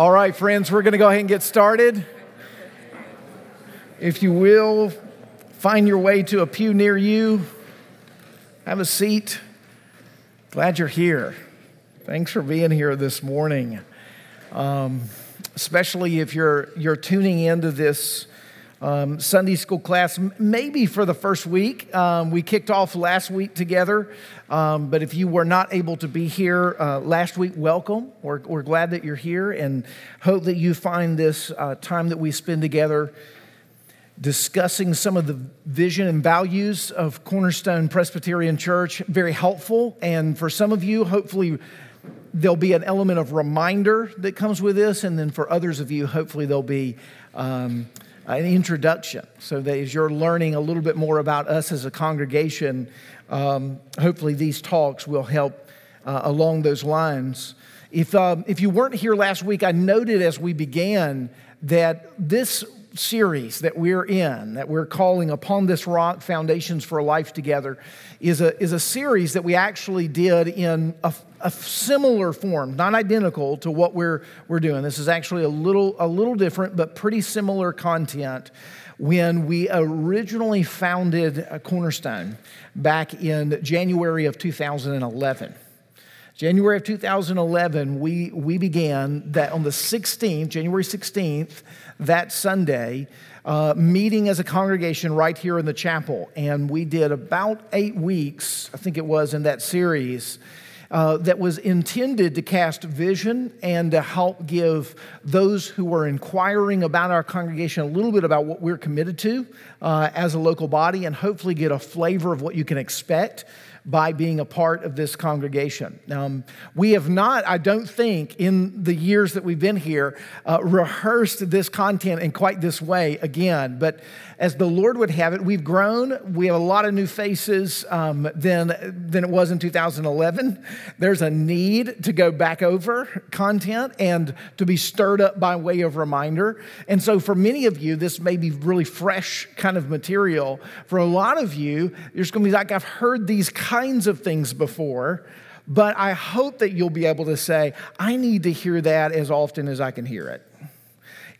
All right, friends, we're going to go ahead and get started. If you will, find your way to a pew near you, have a seat. Glad you're here. Thanks for being here this morning. Um, especially if you're, you're tuning into this um, Sunday school class, maybe for the first week. Um, we kicked off last week together, um, but if you were not able to be here uh, last week, welcome. We're, we're, glad that you're here and hope that you find this uh, time that we spend together discussing some of the vision and values of Cornerstone Presbyterian Church very helpful. And for some of you, hopefully, there'll be an element of reminder that comes with this. And then for others of you, hopefully, there'll be. Um, an introduction so that as you're learning a little bit more about us as a congregation, um, hopefully these talks will help uh, along those lines. If, um, if you weren't here last week, I noted as we began that this series that we're in, that we're calling Upon This Rock Foundations for a Life Together, is a, is a series that we actually did in a, a similar form, not identical to what we're, we're doing. This is actually a little, a little different, but pretty similar content when we originally founded Cornerstone back in January of 2011. January of 2011, we, we began that on the 16th, January 16th, that Sunday, uh, meeting as a congregation right here in the chapel. And we did about eight weeks, I think it was, in that series. Uh, that was intended to cast vision and to help give those who were inquiring about our congregation a little bit about what we're committed to uh, as a local body and hopefully get a flavor of what you can expect by being a part of this congregation. Um, we have not, I don't think, in the years that we've been here, uh, rehearsed this content in quite this way again. But as the Lord would have it, we've grown. We have a lot of new faces um, than, than it was in 2011. There's a need to go back over content and to be stirred up by way of reminder. And so, for many of you, this may be really fresh kind of material. For a lot of you, there's going to be like, I've heard these kinds of things before, but I hope that you'll be able to say, I need to hear that as often as I can hear it.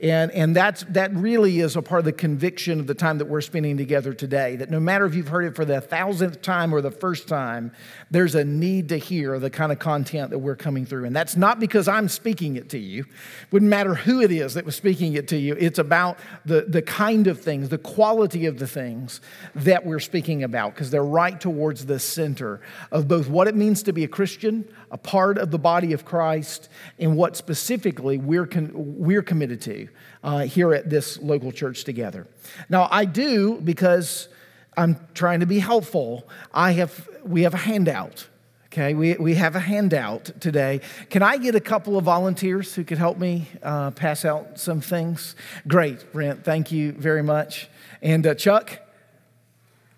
And, and that's, that really is a part of the conviction of the time that we're spending together today. That no matter if you've heard it for the thousandth time or the first time, there's a need to hear the kind of content that we're coming through. And that's not because I'm speaking it to you. Wouldn't matter who it is that was speaking it to you. It's about the, the kind of things, the quality of the things that we're speaking about, because they're right towards the center of both what it means to be a Christian, a part of the body of Christ, and what specifically we're, con- we're committed to uh, here at this local church together. Now, I do because I'm trying to be helpful. I have, we have a handout. Okay, we, we have a handout today. Can I get a couple of volunteers who could help me uh, pass out some things? Great, Brent. Thank you very much. And uh, Chuck,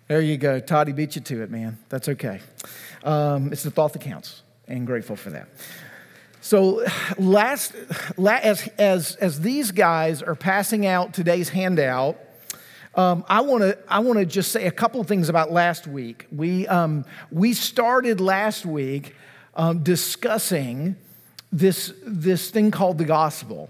there you go. Toddy beat you to it, man. That's okay. Um, it's the thought that counts, and grateful for that. So, last, as, as, as these guys are passing out today's handout, um, I want to I want to just say a couple things about last week. We um, we started last week um, discussing this this thing called the gospel.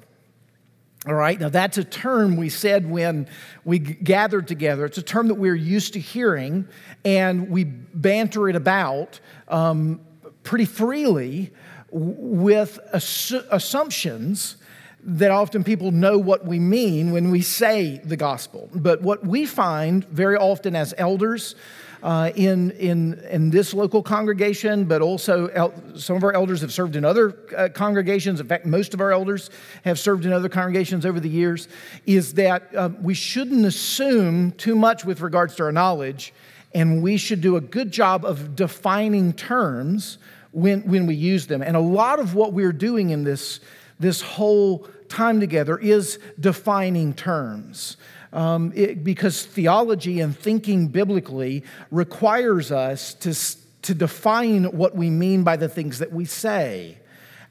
All right, now that's a term we said when we gathered together. It's a term that we're used to hearing, and we banter it about um, pretty freely with assu- assumptions that often people know what we mean when we say the gospel. But what we find very often as elders uh, in, in, in this local congregation, but also el- some of our elders have served in other uh, congregations. In fact, most of our elders have served in other congregations over the years, is that uh, we shouldn't assume too much with regards to our knowledge, and we should do a good job of defining terms when, when we use them. And a lot of what we're doing in this, this whole time together is defining terms. Um, it, because theology and thinking biblically requires us to, to define what we mean by the things that we say.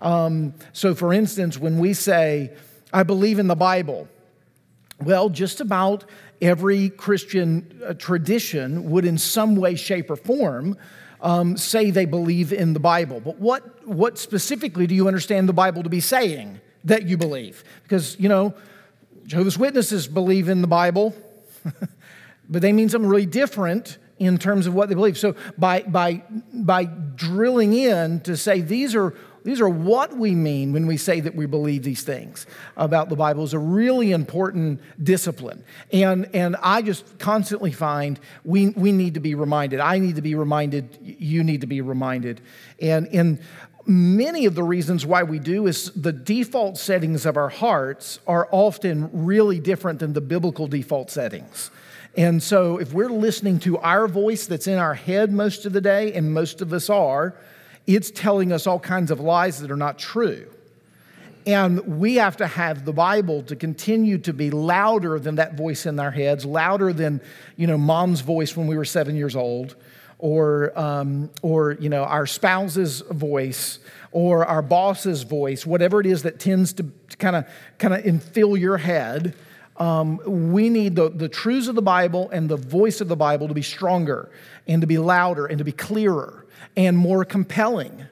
Um, so, for instance, when we say, I believe in the Bible, well, just about every Christian uh, tradition would, in some way, shape, or form, um, say they believe in the Bible. But what, what specifically do you understand the Bible to be saying that you believe. Because, you know, Jehovah's Witnesses believe in the Bible, but they mean something really different in terms of what they believe. So by, by, by drilling in to say these are, these are what we mean when we say that we believe these things about the Bible is a really important discipline. And, and I just constantly find we, we need to be reminded. I need to be reminded. You need to be reminded. And, and many of the reasons why we do is the default settings of our hearts are often really different than the biblical default settings. And so, if we're listening to our voice that's in our head most of the day, and most of us are, it's telling us all kinds of lies that are not true. And we have to have the Bible to continue to be louder than that voice in our heads, louder than, you know, mom's voice when we were seven years old, or, um, or you know, our spouse's voice, or our boss's voice, whatever it is that tends to kind of kind of infill your head um, we need the, the truths of the Bible and the voice of the Bible to be stronger and to be louder and to be clearer and more compelling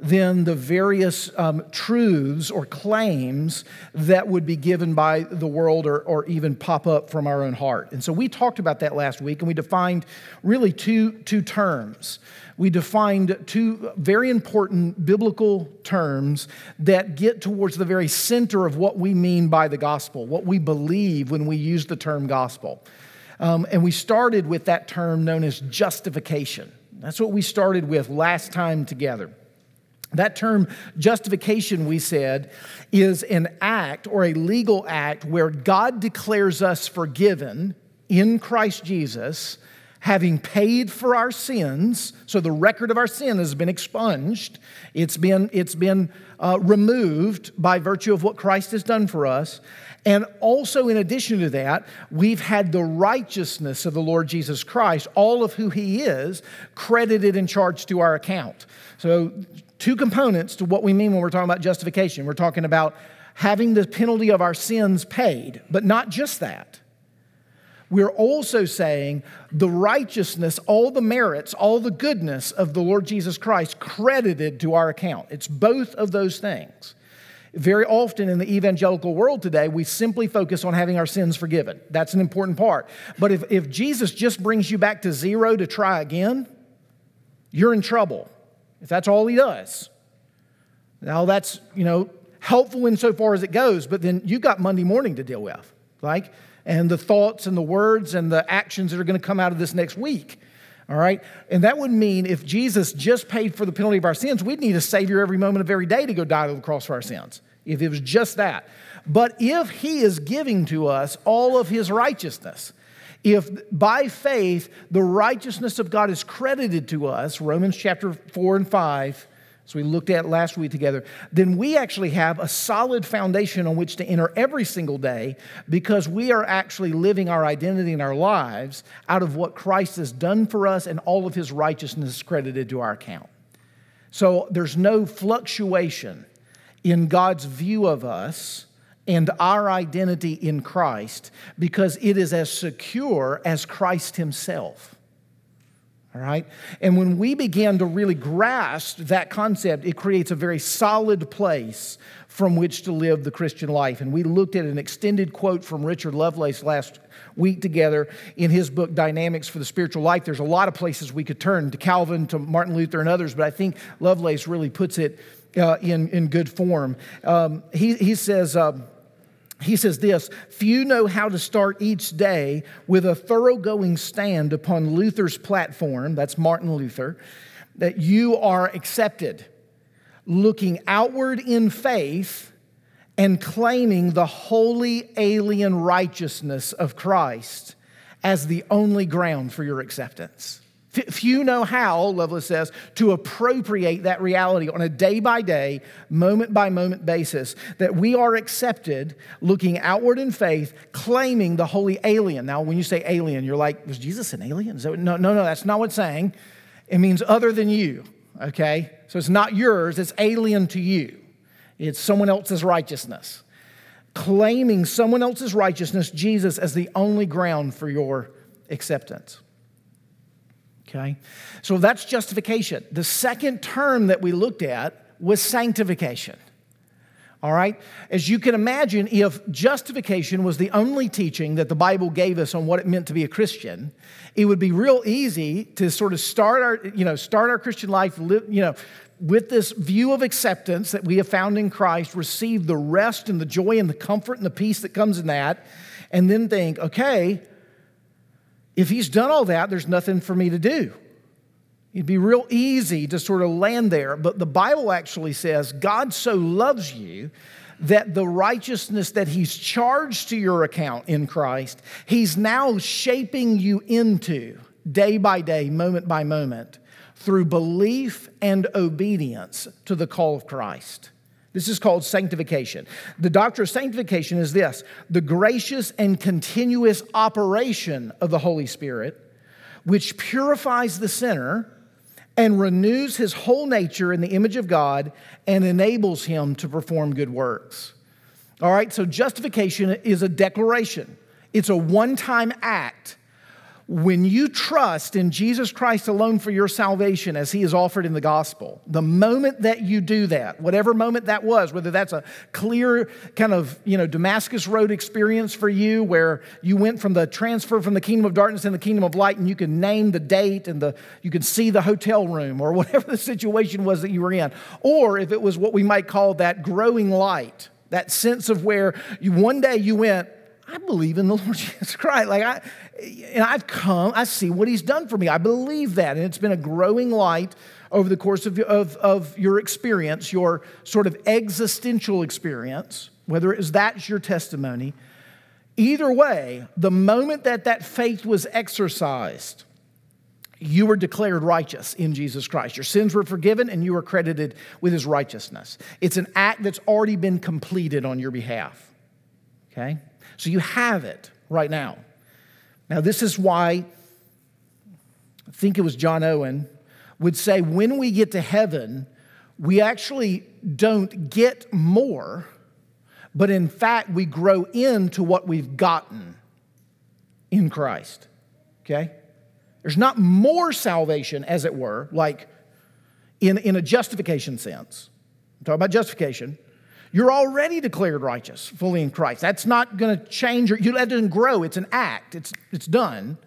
than the various um, truths or claims that would be given by the world or, or even pop up from our own heart. And so we talked about that last week and we defined really two, two terms we defined two very important biblical terms that get towards the very center of what we mean by the gospel, what we believe when we use the term gospel. Um, and we started with that term known as justification. That's what we started with last time together. That term justification, we said, is an act or a legal act where God declares us forgiven in Christ Jesus having paid for our sins, so the record of our sin has been expunged, it's been, it's been uh, removed by virtue of what Christ has done for us. And also, in addition to that, we've had the righteousness of the Lord Jesus Christ, all of who He is, credited and charged to our account. So, two components to what we mean when we're talking about justification. We're talking about having the penalty of our sins paid, but not just that we're also saying the righteousness, all the merits, all the goodness of the Lord Jesus Christ credited to our account. It's both of those things. Very often in the evangelical world today, we simply focus on having our sins forgiven. That's an important part. But if, if Jesus just brings you back to zero to try again, you're in trouble. If that's all he does. Now that's, you know, helpful insofar as it goes, but then you've got Monday morning to deal with. Like, and the thoughts and the words and the actions that are going to come out of this next week. All right? And that would mean if Jesus just paid for the penalty of our sins, we'd need a Savior every moment of every day to go die on the cross for our sins, if it was just that. But if He is giving to us all of His righteousness, if by faith the righteousness of God is credited to us, Romans chapter 4 and 5, as we looked at last week together, then we actually have a solid foundation on which to enter every single day because we are actually living our identity in our lives out of what Christ has done for us and all of his righteousness credited to our account. So there's no fluctuation in God's view of us and our identity in Christ because it is as secure as Christ himself. All right? And when we begin to really grasp that concept, it creates a very solid place from which to live the Christian life. And we looked at an extended quote from Richard Lovelace last week together in his book, Dynamics for the Spiritual Life. There's a lot of places we could turn to Calvin, to Martin Luther, and others, but I think Lovelace really puts it uh, in, in good form. Um, he, he says, uh, he says this Few know how to start each day with a thoroughgoing stand upon Luther's platform, that's Martin Luther, that you are accepted, looking outward in faith and claiming the holy alien righteousness of Christ as the only ground for your acceptance. Few know how, Lovelace says, to appropriate that reality on a day by day, moment by moment basis, that we are accepted looking outward in faith, claiming the holy alien. Now, when you say alien, you're like, was Jesus an alien? No, no, no, that's not what it's saying. It means other than you, okay? So it's not yours, it's alien to you. It's someone else's righteousness. Claiming someone else's righteousness, Jesus, as the only ground for your acceptance. Okay? So that's justification. The second term that we looked at was sanctification. All right? As you can imagine, if justification was the only teaching that the Bible gave us on what it meant to be a Christian, it would be real easy to sort of start our, you know, start our Christian life, you know, with this view of acceptance that we have found in Christ, receive the rest and the joy and the comfort and the peace that comes in that, and then think, okay, if he's done all that, there's nothing for me to do. It'd be real easy to sort of land there, but the Bible actually says God so loves you that the righteousness that He's charged to your account in Christ, He's now shaping you into day by day, moment by moment, through belief and obedience to the call of Christ. This is called sanctification. The doctrine of sanctification is this the gracious and continuous operation of the Holy Spirit, which purifies the sinner and renews his whole nature in the image of God and enables him to perform good works. All right, so justification is a declaration, it's a one time act when you trust in Jesus Christ alone for your salvation as he is offered in the gospel, the moment that you do that, whatever moment that was, whether that's a clear kind of, you know, Damascus Road experience for you where you went from the transfer from the kingdom of darkness and the kingdom of light and you can name the date and the you can see the hotel room or whatever the situation was that you were in, or if it was what we might call that growing light, that sense of where you one day you went, I believe in the Lord Jesus Christ. Like I, and I've come, I see what He's done for me. I believe that, and it's been a growing light over the course of, of, of your experience, your sort of existential experience, whether it is that's your testimony. Either way, the moment that that faith was exercised, you were declared righteous in Jesus Christ. Your sins were forgiven and you were credited with his righteousness. It's an act that's already been completed on your behalf. Okay? So you have it right now. Now, this is why I think it was John Owen would say when we get to heaven, we actually don't get more, but in fact, we grow into what we've gotten in Christ. Okay? There's not more salvation, as it were, like in, in a justification sense. I'm talking about justification. You're already declared righteous fully in Christ. That's not going to change. Or, you let it grow. It's an act. It's, it's done.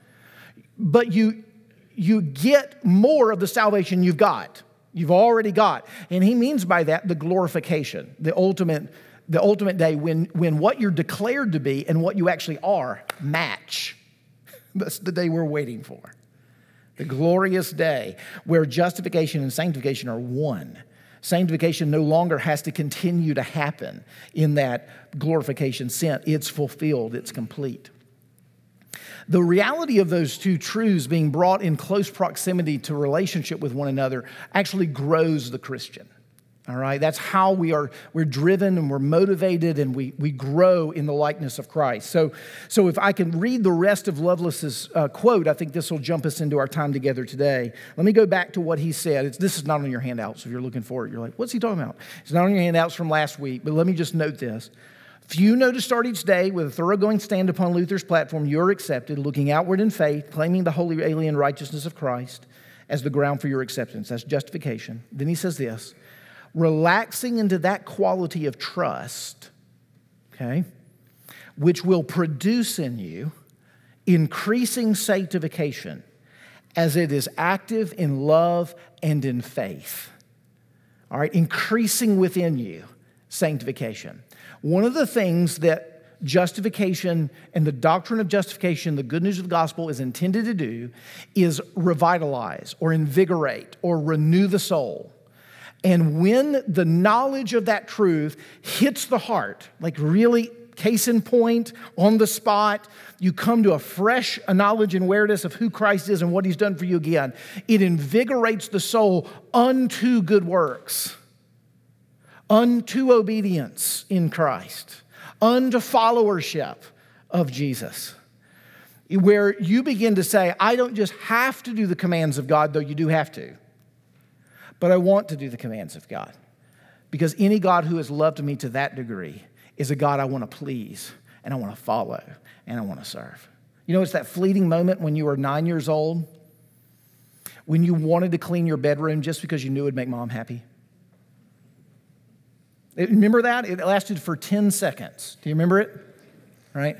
But you, you get more of the salvation you've got. You've already got. And he means by that the glorification, the ultimate, the ultimate day when, when what you're declared to be and what you actually are match. That's the day we're waiting for. The glorious day where justification and sanctification are one. Sanctification no longer has to continue to happen in that glorification sense. It's fulfilled, it's complete. The reality of those two truths being brought in close proximity to relationship with one another actually grows the Christian. All right, that's how we are, we're driven and we're motivated and we, we grow in the likeness of Christ. So, so if I can read the rest of Lovelace's uh, quote, I think this will jump us into our time together today. Let me go back to what he said. It's, this is not on your handouts. If you're looking for it, you're like, what's he talking about? It's not on your handouts from last week, but let me just note this. Few know to start each day with a thoroughgoing stand upon Luther's platform, you're accepted, looking outward in faith, claiming the holy alien righteousness of Christ as the ground for your acceptance. That's justification. Then he says this relaxing into that quality of trust, okay, which will produce in you increasing sanctification as it is active in love and in faith. All right, increasing within you sanctification. One of the things that justification and the doctrine of justification, the good news of the gospel, is intended to do is revitalize or invigorate or renew the soul. And when the knowledge of that truth hits the heart, like really case in point, on the spot, you come to a fresh knowledge and awareness of who Christ is and what he's done for you again. It invigorates the soul unto good works, unto obedience in Christ, unto followership of Jesus. Where you begin to say, I don't just have to do the commands of God, though you do have to. But I want to do the commands of God because any God who has loved me to that degree is a God I want to please and I want to follow and I want to serve. You know, it's that fleeting moment when you were nine years old when you wanted to clean your bedroom just because you knew it would make mom happy. Remember that? It lasted for 10 seconds. Do you remember it? Right?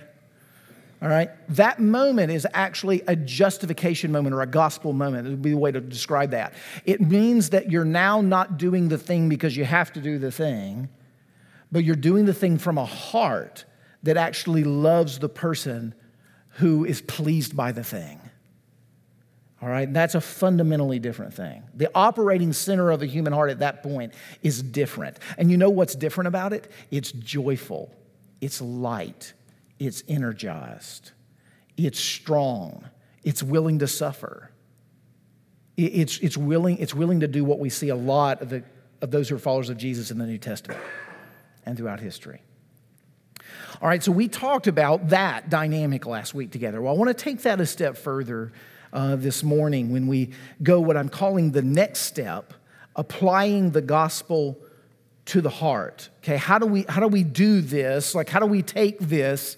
All right? That moment is actually a justification moment or a gospel moment. It would be the way to describe that. It means that you're now not doing the thing because you have to do the thing, but you're doing the thing from a heart that actually loves the person who is pleased by the thing. All right, that's a fundamentally different thing. The operating center of the human heart at that point is different. And you know what's different about it? It's joyful, it's light, it's energized, it's strong, it's willing to suffer. It's, it's, willing, it's willing to do what we see a lot of, the, of those who are followers of Jesus in the New Testament and throughout history. All right, so we talked about that dynamic last week together. Well, I want to take that a step further uh, this morning when we go what I'm calling the next step, applying the gospel to the heart. Okay, how do we how do we do this? Like how do we take this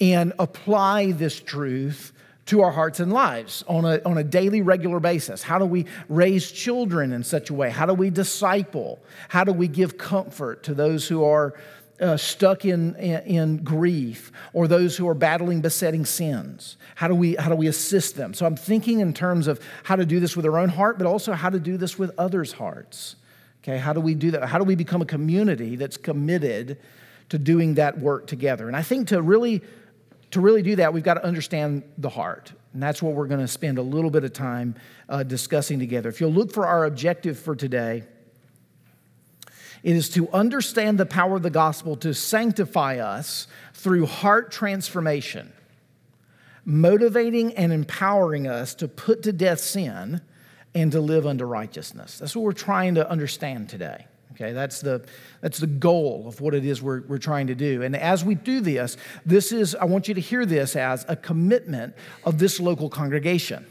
and apply this truth to our hearts and lives on a, on a daily, regular basis? How do we raise children in such a way? How do we disciple? How do we give comfort to those who are uh, stuck in, in, in, grief or those who are battling besetting sins? How do, we, how do we assist them? So I'm thinking in terms of how to do this with our own heart, but also how to do this with others' hearts. Okay, how do we do that? How do we become a community that's committed to doing that work together? And I think to really to really do that, we've got to understand the heart. And that's what we're going to spend a little bit of time uh, discussing together. If you'll look for our objective for today, it is to understand the power of the gospel to sanctify us through heart transformation, motivating and empowering us to put to death sin and to live unto righteousness. That's what we're trying to understand today. Okay, that's the, that's the goal of what it is we're, we're trying to do. And as we do this, this is, I want you to hear this as a commitment of this local congregation.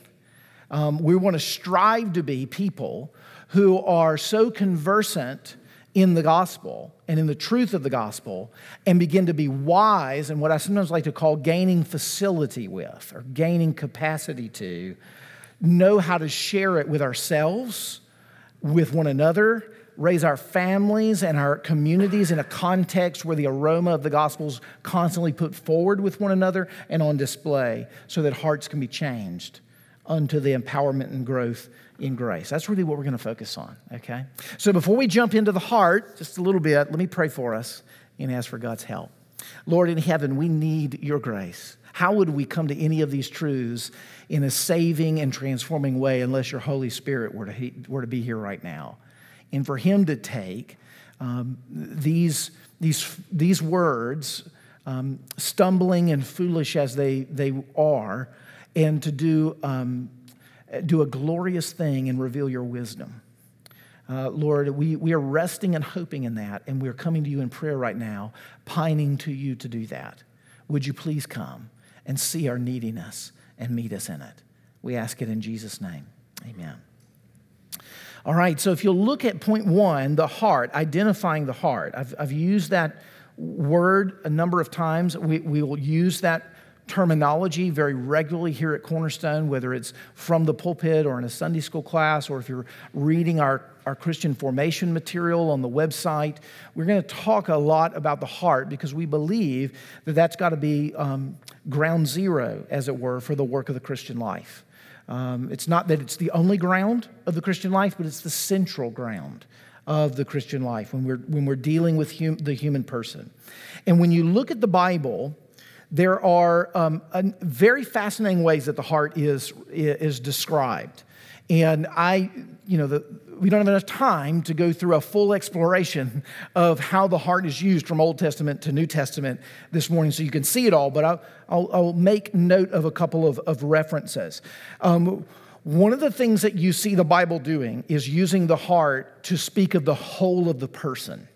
Um, we want to strive to be people who are so conversant in the gospel and in the truth of the gospel and begin to be wise and what I sometimes like to call gaining facility with or gaining capacity to know how to share it with ourselves, with one another, raise our families and our communities in a context where the aroma of the gospel is constantly put forward with one another and on display so that hearts can be changed unto the empowerment and growth in grace. That's really what we're going to focus on, okay? So before we jump into the heart, just a little bit, let me pray for us and ask for God's help. Lord in heaven, we need your grace. How would we come to any of these truths in a saving and transforming way unless your Holy Spirit were to, were to be here right now? and for him to take um, these, these, these words, um, stumbling and foolish as they, they are, and to do, um, do a glorious thing and reveal your wisdom. Uh, Lord, we, we are resting and hoping in that, and we're coming to you in prayer right now, pining to you to do that. Would you please come and see our neediness and meet us in it? We ask it in Jesus' name. Amen. All right, so if you'll look at point one, the heart, identifying the heart, I've, I've used that word a number of times. We, we will use that terminology very regularly here at Cornerstone, whether it's from the pulpit or in a Sunday school class, or if you're reading our, our Christian formation material on the website. We're going to talk a lot about the heart because we believe that that's got to be um, ground zero, as it were, for the work of the Christian life. Um, it's not that it's the only ground of the Christian life, but it's the central ground of the Christian life when we're, when we're dealing with hum, the human person. And when you look at the Bible, there are um, very fascinating ways that the heart is, is described. And I, you know, the, we don't have enough time to go through a full exploration of how the heart is used from Old Testament to New Testament this morning so you can see it all, but I'll, I'll, I'll make note of a couple of, of references. Um, one of the things that you see the Bible doing is using the heart to speak of the whole of the person.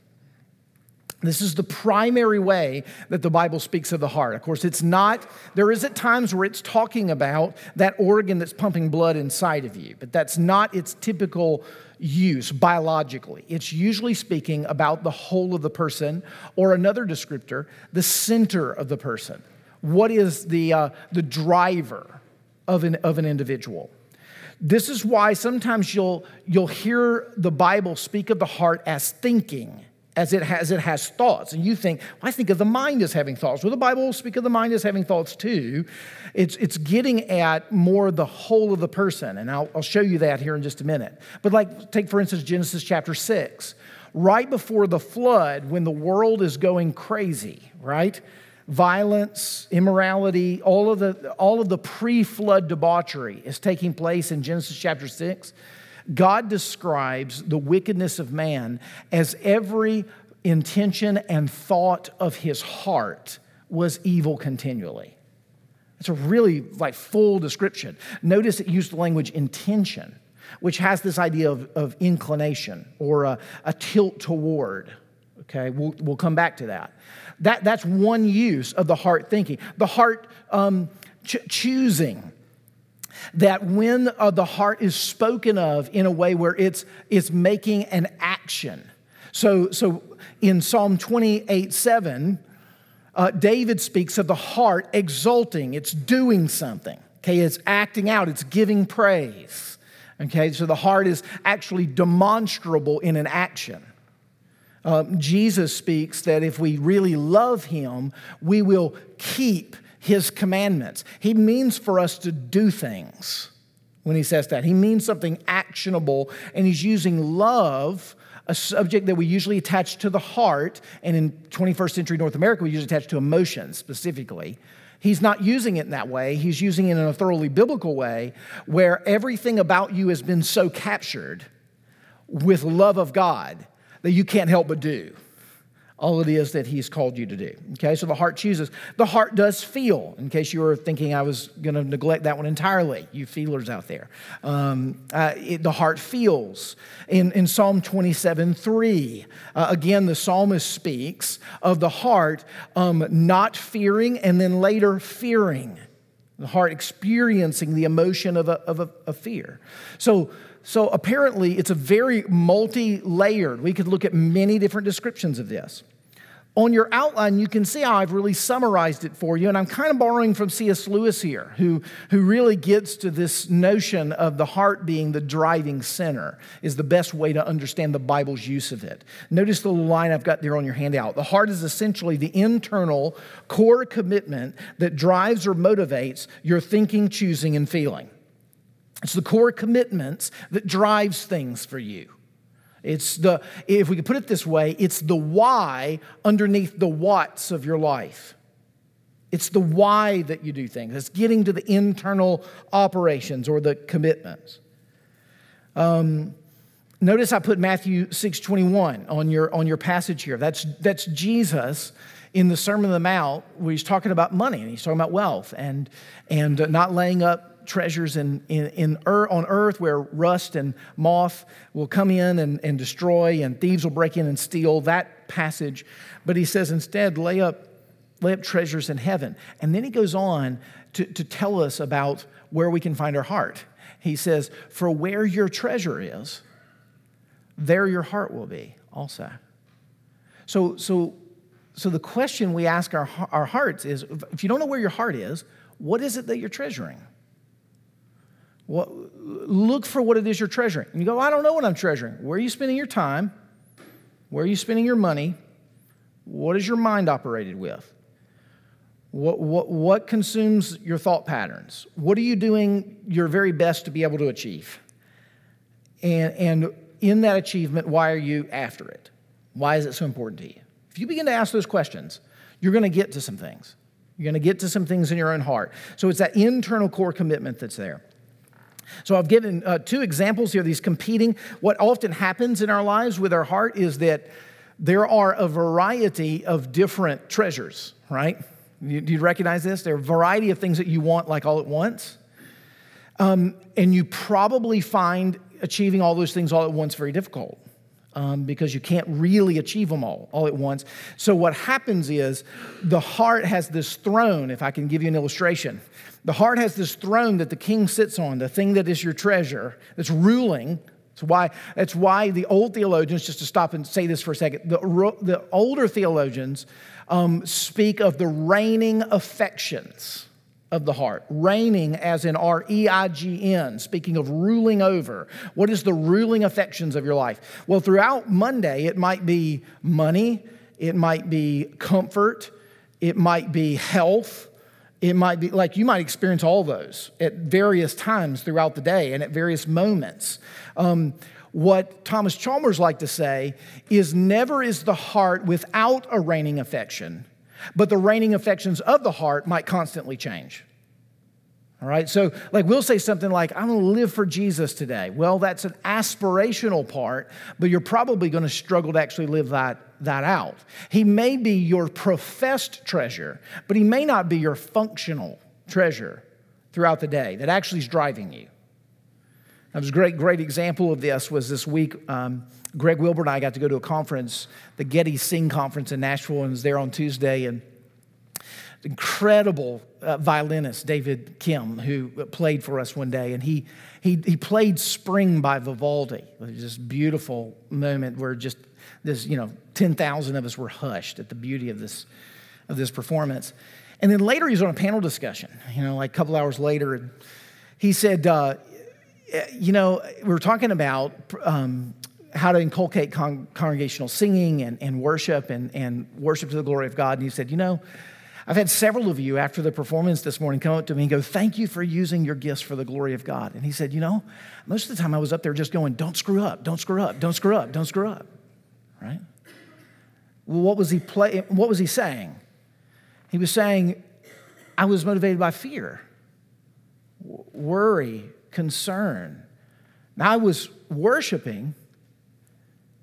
This is the primary way that the Bible speaks of the heart. Of course, it's not, there is at times where it's talking about that organ that's pumping blood inside of you, but that's not its typical use biologically. It's usually speaking about the whole of the person, or another descriptor, the center of the person. What is the, uh, the driver of an, of an individual? This is why sometimes you'll, you'll hear the Bible speak of the heart as thinking as it has it has thoughts. And you think well, i think of the mind as having thoughts. Well the bible will speak of the mind as having thoughts too. It's, it's getting at more the whole of the person and I'll, I'll show you that here in just a minute. But like take for instance genesis chapter 6 right before the flood when the world is going crazy right? Violence immorality all of the all of the pre-flood debauchery is taking place in genesis chapter 6 God describes the wickedness of man as every intention and thought of his heart was evil continually. It's a really like full description. Notice it used the language intention, which has this idea of, of inclination or a, a tilt toward. Okay, we'll, we'll come back to that. that. That's one use of the heart thinking. The heart um, ch- choosing that when uh, the heart is spoken of in a way where it's, it's making an action. So, so in Psalm 28 7, uh, David speaks of the heart exulting, it's doing something. Okay, it's acting out, it's giving praise. Okay, so the heart is actually demonstrable in an action. Um, Jesus speaks that if we really love him, we will keep his commandments. He means for us to do things when he says that. He means something actionable, and he's using love, a subject that we usually attach to the heart, and in 21st century North America, we usually attach to emotions specifically. He's not using it in that way. He's using it in a thoroughly biblical way where everything about you has been so captured with love of God that you can't help but do all it is that he's called you to do. Okay, so the heart chooses. The heart does feel, in case you were thinking I was going to neglect that one entirely, you feelers out there. Um, uh, it, the heart feels. In, in Psalm 27 3, uh, again, the psalmist speaks of the heart um, not fearing and then later fearing. The heart experiencing the emotion of a, of a, a fear. So, so apparently, it's a very multi layered. We could look at many different descriptions of this. On your outline, you can see how I've really summarized it for you, and I'm kind of borrowing from C.S. Lewis here, who, who really gets to this notion of the heart being the driving center, is the best way to understand the Bible's use of it. Notice the line I've got there on your handout. The heart is essentially the internal core commitment that drives or motivates your thinking, choosing, and feeling. It's the core commitments that drives things for you. It's the, if we could put it this way, it's the why underneath the what's of your life. It's the why that you do things. It's getting to the internal operations or the commitments. Um, notice I put Matthew 6:21 on your on your passage here. That's that's Jesus in the Sermon on the Mount where he's talking about money and he's talking about wealth and and not laying up treasures in, in, in on earth where rust and moth will come in and, and destroy, and thieves will break in and steal. That passage. But he says instead, lay up, lay up treasures in heaven. And then he goes on to, to tell us about where we can find our heart. He says, For where your treasure is, there your heart will be also. So, so, so the question we ask our, our hearts is if you don't know where your heart is, what is it that you're treasuring? Well, look for what it is you're treasuring. And you go, I don't know what I'm treasuring. Where are you spending your time? Where are you spending your money? What is your mind operated with? What, what, what consumes your thought patterns? What are you doing your very best to be able to achieve? And, and in that achievement, why are you after it? Why is it so important to you? If you begin to ask those questions, you're going to get to some things. You're going to get to some things in your own heart. So it's that internal core commitment that's there. So I've given uh, two examples here, these competing. What often happens in our lives with our heart is that there are a variety of different treasures, right? You, do you recognize this? There are a variety of things that you want like all at once. Um, and you probably find achieving all those things all at once very difficult. Um, because you can't really achieve them all all at once. So, what happens is the heart has this throne, if I can give you an illustration. The heart has this throne that the king sits on, the thing that is your treasure, that's ruling. That's why, that's why the old theologians, just to stop and say this for a second, the, the older theologians um, speak of the reigning affections of the heart. Reigning, as in R E I G N, speaking of ruling over. What is the ruling affections of your life? Well, throughout Monday, it might be money, it might be comfort, it might be health. It might be like you might experience all those at various times throughout the day and at various moments. Um, what Thomas Chalmers like to say is never is the heart without a reigning affection but the reigning affections of the heart might constantly change. All right, so like we'll say something like, I'm gonna live for Jesus today. Well, that's an aspirational part, but you're probably gonna struggle to actually live that, that out. He may be your professed treasure, but he may not be your functional treasure throughout the day that actually is driving you. That was a great, great example of this was this week. Um, Greg Wilbur and I got to go to a conference, the Getty Sing Conference in Nashville, and was there on Tuesday. And incredible uh, violinist, David Kim, who played for us one day, and he, he, he played Spring by Vivaldi. This beautiful moment where just this, you know, 10,000 of us were hushed at the beauty of this, of this performance. And then later he was on a panel discussion, you know, like a couple hours later, and he said, uh, you know, we were talking about um, how to inculcate con- congregational singing and, and worship and, and worship to the glory of God. And he said, You know, I've had several of you after the performance this morning come up to me and go, Thank you for using your gifts for the glory of God. And he said, You know, most of the time I was up there just going, Don't screw up, don't screw up, don't screw up, don't screw up. Right? Well, what was he play, what was he saying? He was saying, I was motivated by fear, worry, concern. Now, I was worshiping,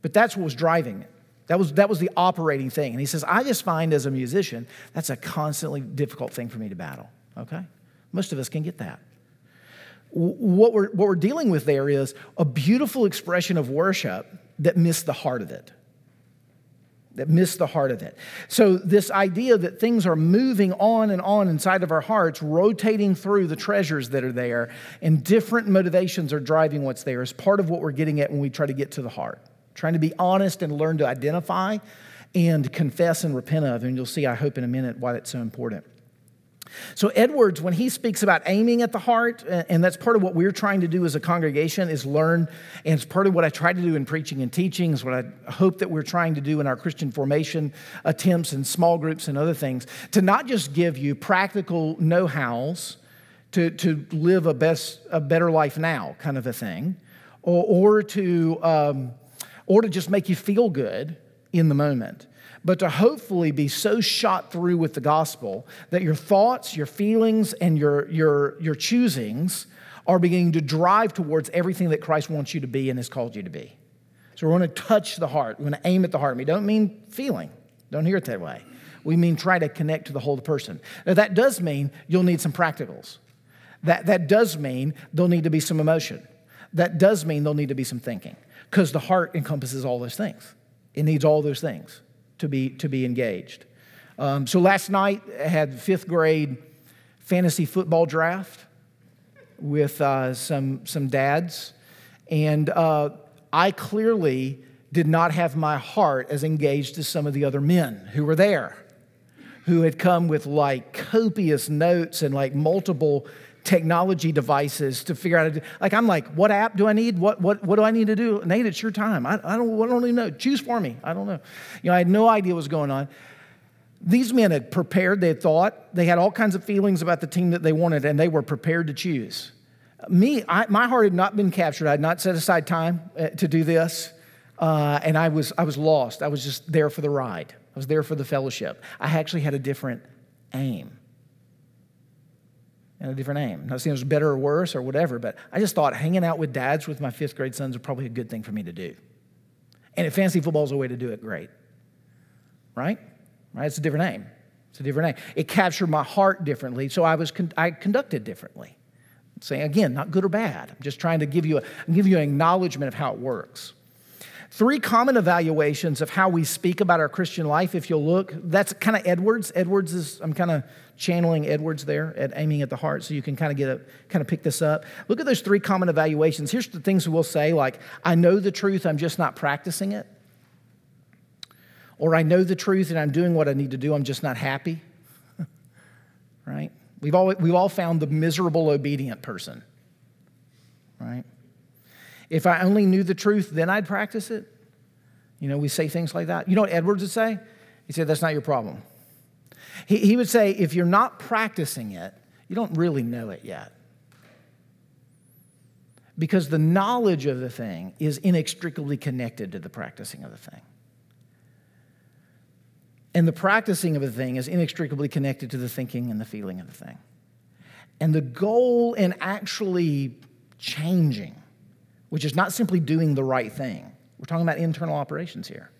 but that's what was driving it. That was, that was the operating thing. And he says, I just find as a musician, that's a constantly difficult thing for me to battle, okay? Most of us can get that. What we're, what we're dealing with there is a beautiful expression of worship that missed the heart of it that missed the heart of it. So, this idea that things are moving on and on inside of our hearts, rotating through the treasures that are there, and different motivations are driving what's there is part of what we're getting at when we try to get to the heart. Trying to be honest and learn to identify and confess and repent of. And you'll see, I hope, in a minute why that's so important. So, Edwards, when he speaks about aiming at the heart, and that's part of what we're trying to do as a congregation, is learn, and it's part of what I try to do in preaching and teaching, is what I hope that we're trying to do in our Christian formation attempts and small groups and other things, to not just give you practical know hows to, to live a, best, a better life now, kind of a thing, or, or, to, um, or to just make you feel good in the moment but to hopefully be so shot through with the gospel that your thoughts, your feelings, and your, your, your choosings are beginning to drive towards everything that Christ wants you to be and has called you to be. So we want to touch the heart. We want to aim at the heart. We don't mean feeling. Don't hear it that way. We mean try to connect to the whole person. Now, that does mean you'll need some practicals. That, that does mean there'll need to be some emotion. That does mean there'll need to be some thinking because the heart encompasses all those things. It needs all those things to be, to be engaged. Um, so last night I had fifth grade fantasy football draft with uh, some, some dads, and uh, I clearly did not have my heart as engaged as some of the other men who were there, who had come with like copious notes and like multiple technology devices to figure out. Like I'm like, what app do I need? What what what do I need to do? Nate, it's your time. I, I don't I don't even know. Choose for me. I don't know. You know, I had no idea what was going on. These men had prepared. They had thought. They had all kinds of feelings about the team that they wanted, and they were prepared to choose. Me, I, my heart had not been captured. I had not set aside time uh, to do this, uh, and I was I was lost. I was just there for the ride. I was there for the fellowship. I actually had a different aim and a different name. Not saying it was better or worse or whatever, but I just thought hanging out with dads with my fifth grade sons would probably a good thing for me to do. And if fantasy football is a way to do it, great. Right? Right? It's a different name. It's a different name. It captured my heart differently, so I was con- I conducted differently. Saying again, not good or bad. I'm just trying to give you a, give you an acknowledgement of how it works. Three common evaluations of how we speak about our Christian life, if you'll look, that's kind of Edwards. Edwards is, I'm kind of channeling Edwards there at aiming at the heart so you can kind of get a kind of pick this up. Look at those three common evaluations. Here's the things we'll say like, I know the truth, I'm just not practicing it. Or I know the truth and I'm doing what I need to do, I'm just not happy. right? We've all, we've all found the miserable obedient person, right? If I only knew the truth, then I'd practice it. You know, we say things like that. You know what Edwards would say? He said, That's not your problem. He, he would say, If you're not practicing it, you don't really know it yet. Because the knowledge of the thing is inextricably connected to the practicing of the thing. And the practicing of a thing is inextricably connected to the thinking and the feeling of the thing. And the goal in actually changing, which is not simply doing the right thing, we're talking about internal operations here.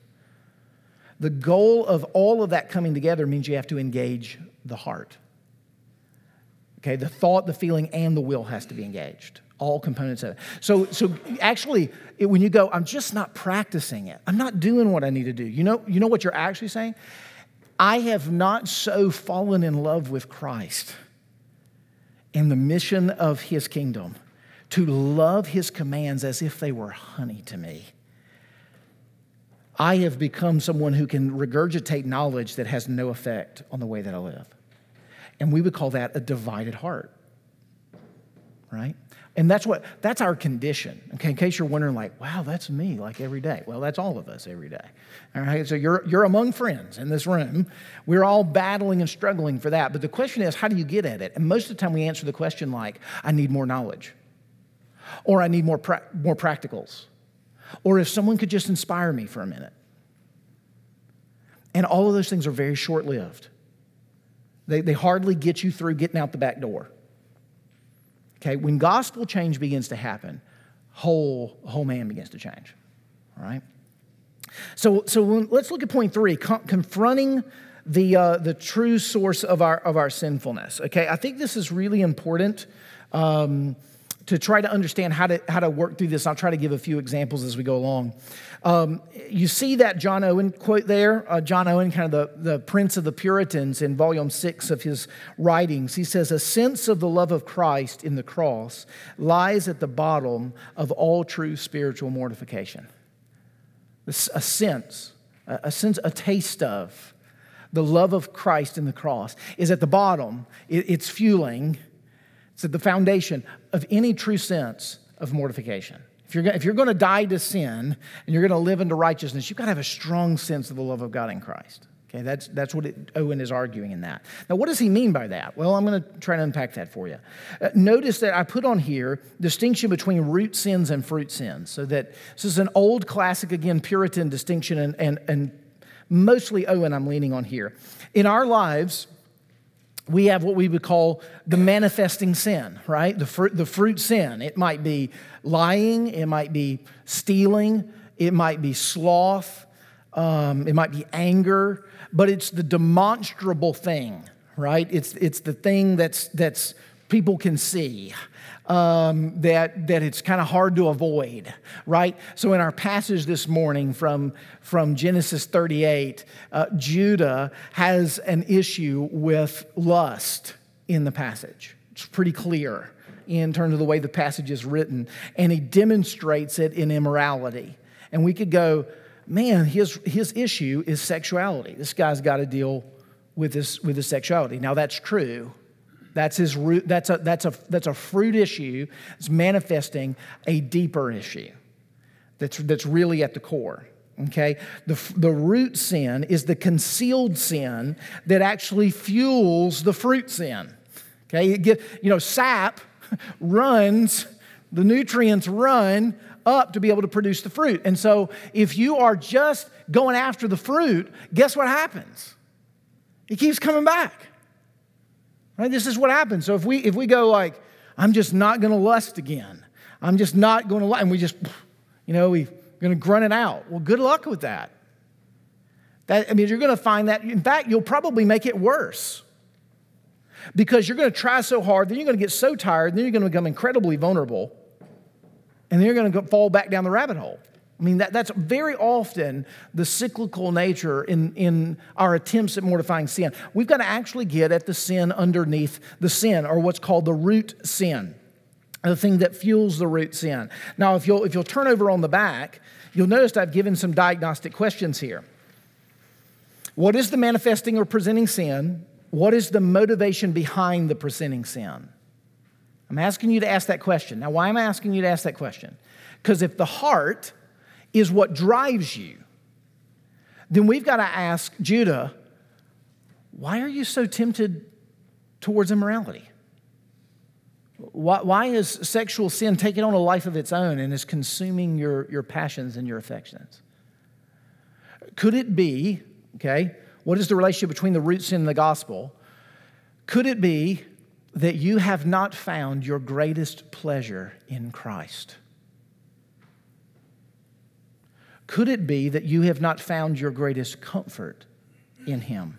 The goal of all of that coming together means you have to engage the heart. Okay, the thought, the feeling, and the will has to be engaged. All components of it. So, so actually, it, when you go, I'm just not practicing it. I'm not doing what I need to do. You know, you know what you're actually saying? I have not so fallen in love with Christ and the mission of his kingdom to love his commands as if they were honey to me. I have become someone who can regurgitate knowledge that has no effect on the way that I live. And we would call that a divided heart, right? And that's what that's our condition. Okay, in case you're wondering, like, wow, that's me, like every day. Well, that's all of us every day. All right. So you're you're among friends in this room. We're all battling and struggling for that. But the question is, how do you get at it? And most of the time we answer the question like, I need more knowledge. Or I need more pra- more practicals. Or if someone could just inspire me for a minute. And all of those things are very short lived. They, they hardly get you through getting out the back door. Okay, when gospel change begins to happen, whole, whole man begins to change. All right? So, so when, let's look at point three confronting the, uh, the true source of our, of our sinfulness. Okay, I think this is really important. Um, to try to understand how to, how to work through this, I'll try to give a few examples as we go along. Um, you see that John Owen quote there, uh, John Owen, kind of the, the prince of the Puritans in volume six of his writings. He says, A sense of the love of Christ in the cross lies at the bottom of all true spiritual mortification. A sense, a sense, a taste of the love of Christ in the cross is at the bottom, it's fueling it's at the foundation of any true sense of mortification. If you're, if you're going to die to sin and you're going to live into righteousness, you've got to have a strong sense of the love of God in Christ. Okay, that's, that's what it, Owen is arguing in that. Now, what does he mean by that? Well, I'm going to try to unpack that for you. Uh, notice that I put on here distinction between root sins and fruit sins. So that this is an old classic, again, Puritan distinction, and, and, and mostly Owen I'm leaning on here. In our lives, we have what we would call the manifesting sin, right? The fruit, the fruit sin. It might be lying, it might be stealing, it might be sloth, um, it might be anger, but it's the demonstrable thing, right? It's, it's the thing that's, that's people can see um, that, that it's kind of hard to avoid, right? So, in our passage this morning from, from Genesis 38, uh, Judah has an issue with lust in the passage. It's pretty clear in terms of the way the passage is written, and he demonstrates it in immorality. And we could go, man, his, his issue is sexuality. This guy's got to deal with this with his sexuality. Now that's true. That's his root, that's a, that's a, that's a fruit issue. It's manifesting a deeper issue that's, that's really at the core. Okay? The, the root sin is the concealed sin that actually fuels the fruit sin. Okay? Get, you know, sap runs, the nutrients run up to be able to produce the fruit. And so if you are just going after the fruit, guess what happens? It keeps coming back. Right? This is what happens. So if we if we go like, I'm just not going to lust again. I'm just not going to lust, and we just, you know, we're going to grunt it out. Well, good luck with that. That I mean, you're going to find that. In fact, you'll probably make it worse because you're going to try so hard, then you're going to get so tired, then you're going to become incredibly vulnerable, and then you're going to fall back down the rabbit hole. I mean, that, that's very often the cyclical nature in, in our attempts at mortifying sin. We've got to actually get at the sin underneath the sin, or what's called the root sin, the thing that fuels the root sin. Now, if you'll, if you'll turn over on the back, you'll notice I've given some diagnostic questions here. What is the manifesting or presenting sin? What is the motivation behind the presenting sin? I'm asking you to ask that question. Now, why am I asking you to ask that question? Because if the heart is what drives you, then we've got to ask Judah, why are you so tempted towards immorality? Why, why is sexual sin taking on a life of its own and is consuming your, your passions and your affections? Could it be, okay, what is the relationship between the root sin and the gospel? Could it be that you have not found your greatest pleasure in Christ? Could it be that you have not found your greatest comfort in Him?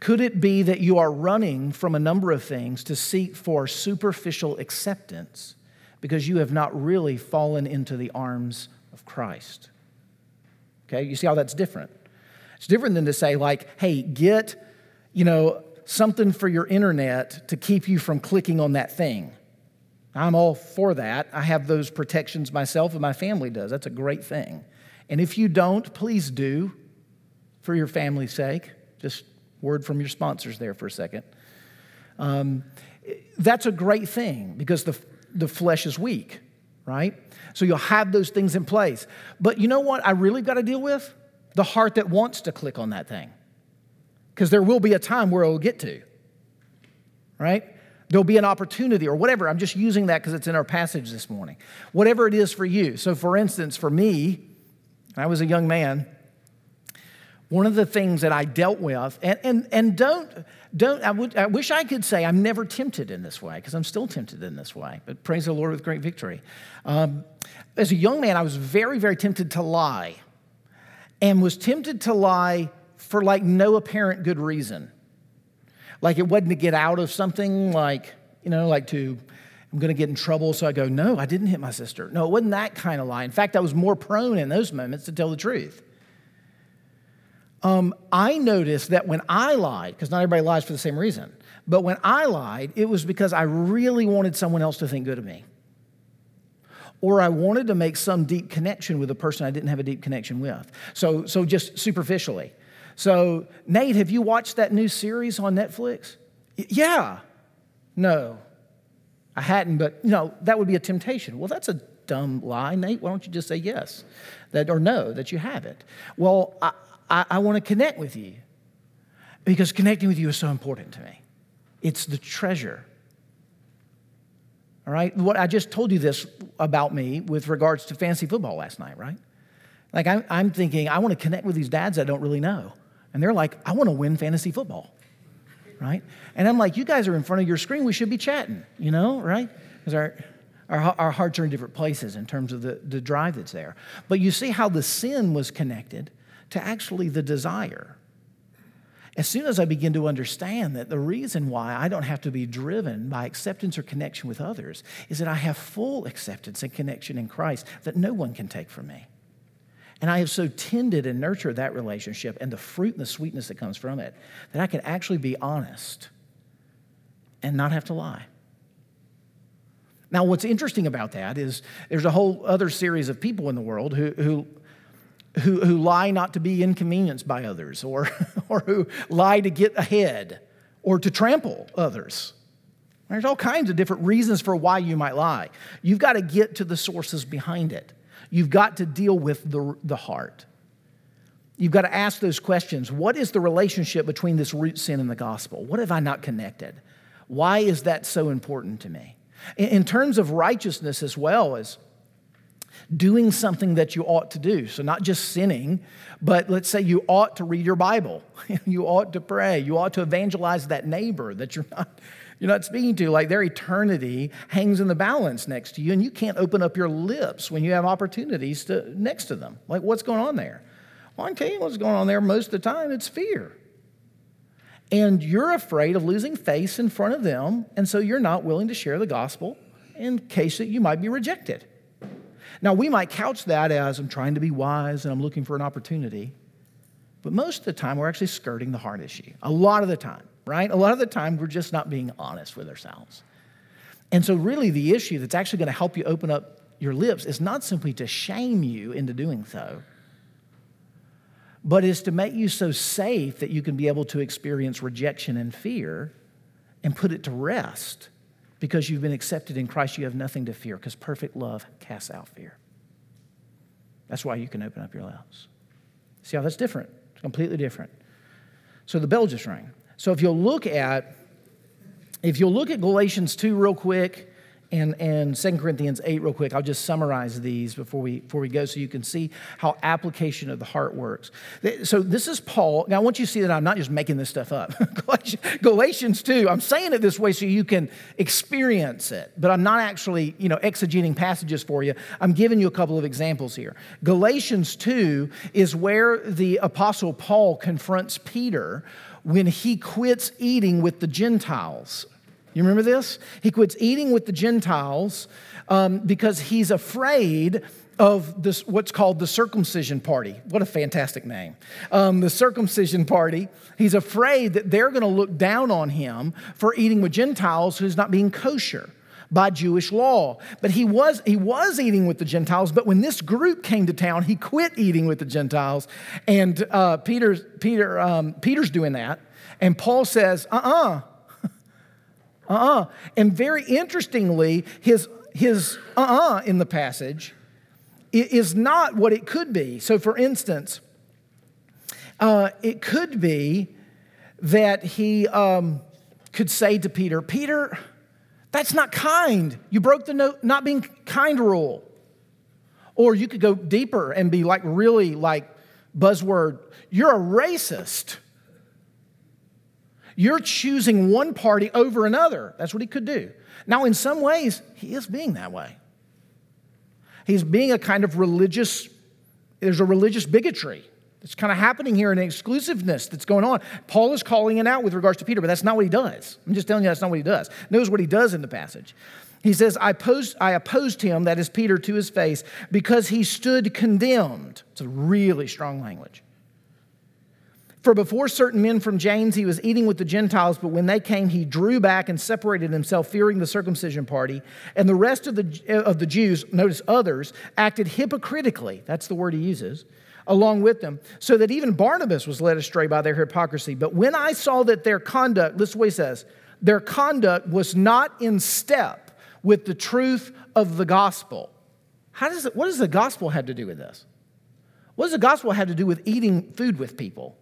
Could it be that you are running from a number of things to seek for superficial acceptance because you have not really fallen into the arms of Christ? Okay, you see how that's different? It's different than to say, like, hey, get, you know, something for your internet to keep you from clicking on that thing. I'm all for that. I have those protections myself, and my family does. That's a great thing. And if you don't, please do for your family's sake. Just word from your sponsors there for a second. Um, that's a great thing because the, the flesh is weak, right? So you'll have those things in place. But you know what I really got to deal with? The heart that wants to click on that thing. Because there will be a time where it will get to, right? There'll be an opportunity or whatever. I'm just using that because it's in our passage this morning. Whatever it is for you. So, for instance, for me, I was a young man. One of the things that I dealt with, and, and, and don't, don't I, would, I wish I could say I'm never tempted in this way, because I'm still tempted in this way, but praise the Lord with great victory. Um, as a young man, I was very, very tempted to lie, and was tempted to lie for like no apparent good reason. Like it wasn't to get out of something, like, you know, like to, I'm going to get in trouble. So I go, no, I didn't hit my sister. No, it wasn't that kind of lie. In fact, I was more prone in those moments to tell the truth. Um, I noticed that when I lied, because not everybody lies for the same reason, but when I lied, it was because I really wanted someone else to think good of me. Or I wanted to make some deep connection with a person I didn't have a deep connection with. So, so just superficially. So, Nate, have you watched that new series on Netflix? yeah. No, I hadn't, but you know, that would be a temptation. Well, that's a dumb lie, Nate. Why don't you just say yes that, or no, that you haven't? Well, I, I, I want to connect with you because connecting with you is so important to me. It's the treasure. All right? What I just told you this about me with regards to fantasy football last night, right? Like, I'm thinking, I want to connect with these dads I don't really know. And they're like, I want to win fantasy football, right? And I'm like, you guys are in front of your screen. We should be chatting, you know, right? Because our, our, our hearts are in different places in terms of the, the drive that's there. But you see how the sin was connected to actually the desire. As soon as I begin to understand that the reason why I don't have to be driven by acceptance or connection with others is that I have full acceptance and connection in Christ that no one can take from me. And I have so tended and nurtured that relationship and the fruit and the sweetness that comes from it that I can actually be honest and not have to lie. Now, what's interesting about that is there's a whole other series of people in the world who, who, who, who lie not to be inconvenienced by others or, or who lie to get ahead or to trample others. There's all kinds of different reasons for why you might lie. You've got to get to the sources behind it. You've got to deal with the, the heart. You've got to ask those questions. What is the relationship between this root sin and the gospel? What have I not connected? Why is that so important to me? In, in terms of righteousness as well as doing something that you ought to do. So, not just sinning, but let's say you ought to read your Bible, you ought to pray, you ought to evangelize that neighbor that you're not you're not speaking to, like their eternity hangs in the balance next to you, and you can't open up your lips when you have opportunities to, next to them. Like, what's going on there? Well, I can tell you what's going on there most of the time it's fear. And you're afraid of losing face in front of them, and so you're not willing to share the gospel in case that you might be rejected. Now, we might couch that as I'm trying to be wise and I'm looking for an opportunity, but most of the time we're actually skirting the heart issue. A lot of the time right? A lot of the time, we're just not being honest with ourselves. And so, really, the issue that's actually going to help you open up your lips is not simply to shame you into doing so, but is to make you so safe that you can be able to experience rejection and fear and put it to rest because you've been accepted in Christ. You have nothing to fear because perfect love casts out fear. That's why you can open up your lips. See how that's different? It's completely different. So the bell just rang. So if you'll look at if you'll look at Galatians 2 real quick, and, and 2 Corinthians 8 real quick. I'll just summarize these before we, before we go so you can see how application of the heart works. So this is Paul. Now I want you to see that I'm not just making this stuff up. Galatians 2, I'm saying it this way so you can experience it, but I'm not actually, you know, exegeting passages for you. I'm giving you a couple of examples here. Galatians 2 is where the apostle Paul confronts Peter when he quits eating with the Gentiles you remember this? He quits eating with the Gentiles um, because he's afraid of this, what's called the circumcision party. What a fantastic name. Um, the circumcision party. He's afraid that they're going to look down on him for eating with Gentiles who's not being kosher by Jewish law. But he was, he was eating with the Gentiles, but when this group came to town, he quit eating with the Gentiles. And uh, Peter's, Peter, um, Peter's doing that. And Paul says, uh uh-uh, uh uh-uh. And very interestingly, his, his uh-uh in the passage is not what it could be. So, for instance, uh, it could be that he um, could say to Peter, Peter, that's not kind. You broke the no, not being kind rule. Or you could go deeper and be like, really like buzzword, you're a racist. You're choosing one party over another. That's what he could do. Now, in some ways, he is being that way. He's being a kind of religious, there's a religious bigotry that's kind of happening here, an exclusiveness that's going on. Paul is calling it out with regards to Peter, but that's not what he does. I'm just telling you that's not what he does. Notice what he does in the passage. He says, I I opposed him, that is Peter, to his face, because he stood condemned. It's a really strong language. For before certain men from James, he was eating with the Gentiles, but when they came, he drew back and separated himself, fearing the circumcision party. And the rest of the, of the Jews, notice others, acted hypocritically. That's the word he uses along with them, so that even Barnabas was led astray by their hypocrisy. But when I saw that their conduct, listen what he says, their conduct was not in step with the truth of the gospel. How does it, what does the gospel have to do with this? What does the gospel have to do with eating food with people?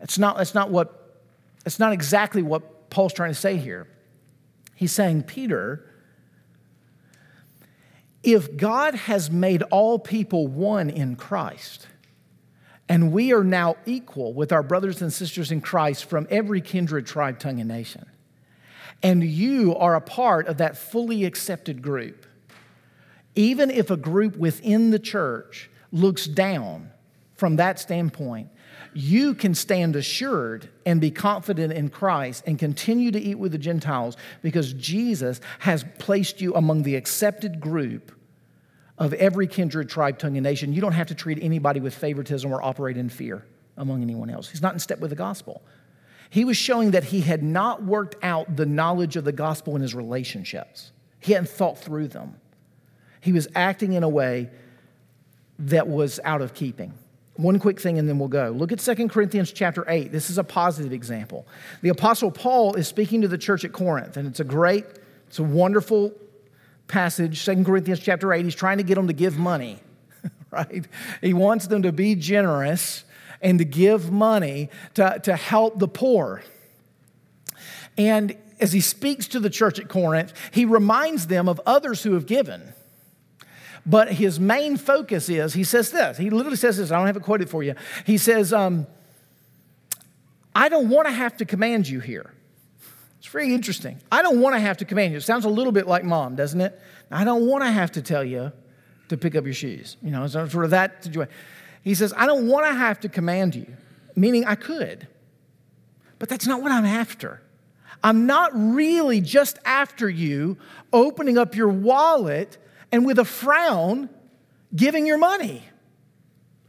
It's not, that's not what, it's not exactly what Paul's trying to say here. He's saying, Peter, if God has made all people one in Christ, and we are now equal with our brothers and sisters in Christ from every kindred, tribe, tongue, and nation, and you are a part of that fully accepted group, even if a group within the church looks down from that standpoint, you can stand assured and be confident in Christ and continue to eat with the Gentiles because Jesus has placed you among the accepted group of every kindred, tribe, tongue, and nation. You don't have to treat anybody with favoritism or operate in fear among anyone else. He's not in step with the gospel. He was showing that he had not worked out the knowledge of the gospel in his relationships, he hadn't thought through them. He was acting in a way that was out of keeping. One quick thing and then we'll go. Look at 2 Corinthians chapter 8. This is a positive example. The apostle Paul is speaking to the church at Corinth and it's a great, it's a wonderful passage. 2 Corinthians chapter 8, he's trying to get them to give money, right? He wants them to be generous and to give money to, to help the poor. And as he speaks to the church at Corinth, he reminds them of others who have given. But his main focus is, he says this, he literally says this, I don't have it quoted for you. He says, um, I don't want to have to command you here. It's very interesting. I don't want to have to command you. It sounds a little bit like mom, doesn't it? I don't want to have to tell you to pick up your shoes. You know, sort of that situation. He says, I don't want to have to command you, meaning I could, but that's not what I'm after. I'm not really just after you opening up your wallet and with a frown giving your money.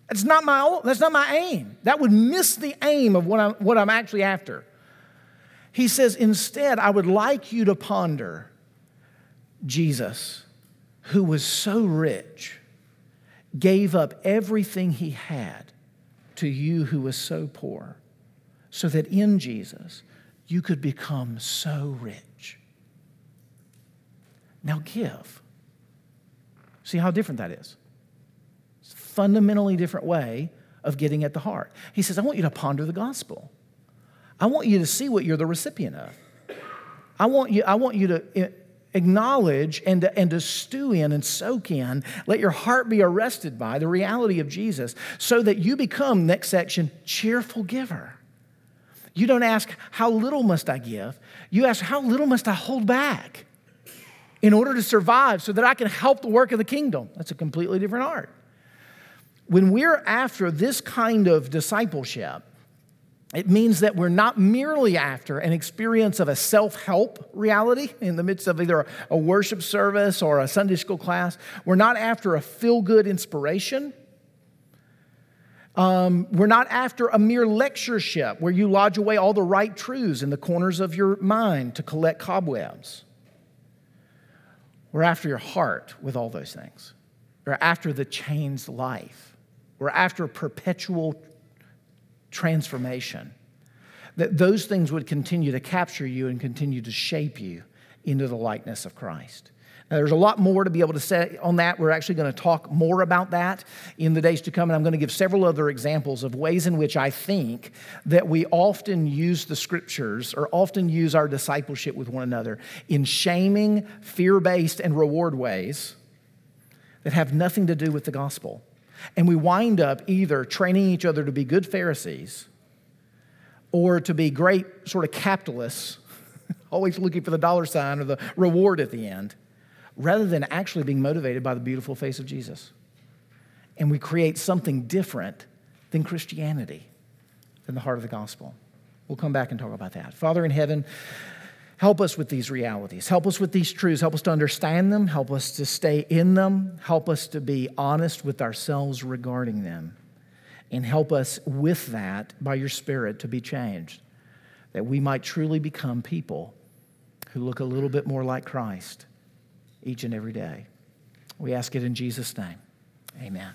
That's not my, that's not my aim. That would miss the aim of what I'm, what I'm actually after. He says, instead, I would like you to ponder Jesus, who was so rich, gave up everything he had to you who was so poor, so that in Jesus you could become so rich. Now give. See how different that is? It's a fundamentally different way of getting at the heart. He says, I want you to ponder the gospel. I want you to see what you're the recipient of. I want you, I want you to eh, acknowledge and to, and to stew in and soak in, let your heart be arrested by the reality of Jesus so that you become, next section, cheerful giver. You don't ask, How little must I give? You ask, How little must I hold back in order to survive so that I can help the work of the kingdom? That's a completely different art. When we're after this kind of discipleship, it means that we're not merely after an experience of a self help reality in the midst of either a worship service or a Sunday school class. We're not after a feel good inspiration. Um, we're not after a mere lectureship where you lodge away all the right truths in the corners of your mind to collect cobwebs. We're after your heart with all those things. We're after the changed life. We're after perpetual transformation. That those things would continue to capture you and continue to shape you into the likeness of Christ. Now, there's a lot more to be able to say on that. We're actually going to talk more about that in the days to come. And I'm going to give several other examples of ways in which I think that we often use the scriptures or often use our discipleship with one another in shaming, fear based, and reward ways that have nothing to do with the gospel. And we wind up either training each other to be good Pharisees or to be great sort of capitalists, always looking for the dollar sign or the reward at the end, rather than actually being motivated by the beautiful face of Jesus. And we create something different than Christianity, than the heart of the gospel. We'll come back and talk about that. Father in heaven, Help us with these realities. Help us with these truths. Help us to understand them. Help us to stay in them. Help us to be honest with ourselves regarding them. And help us with that, by your Spirit, to be changed, that we might truly become people who look a little bit more like Christ each and every day. We ask it in Jesus' name. Amen.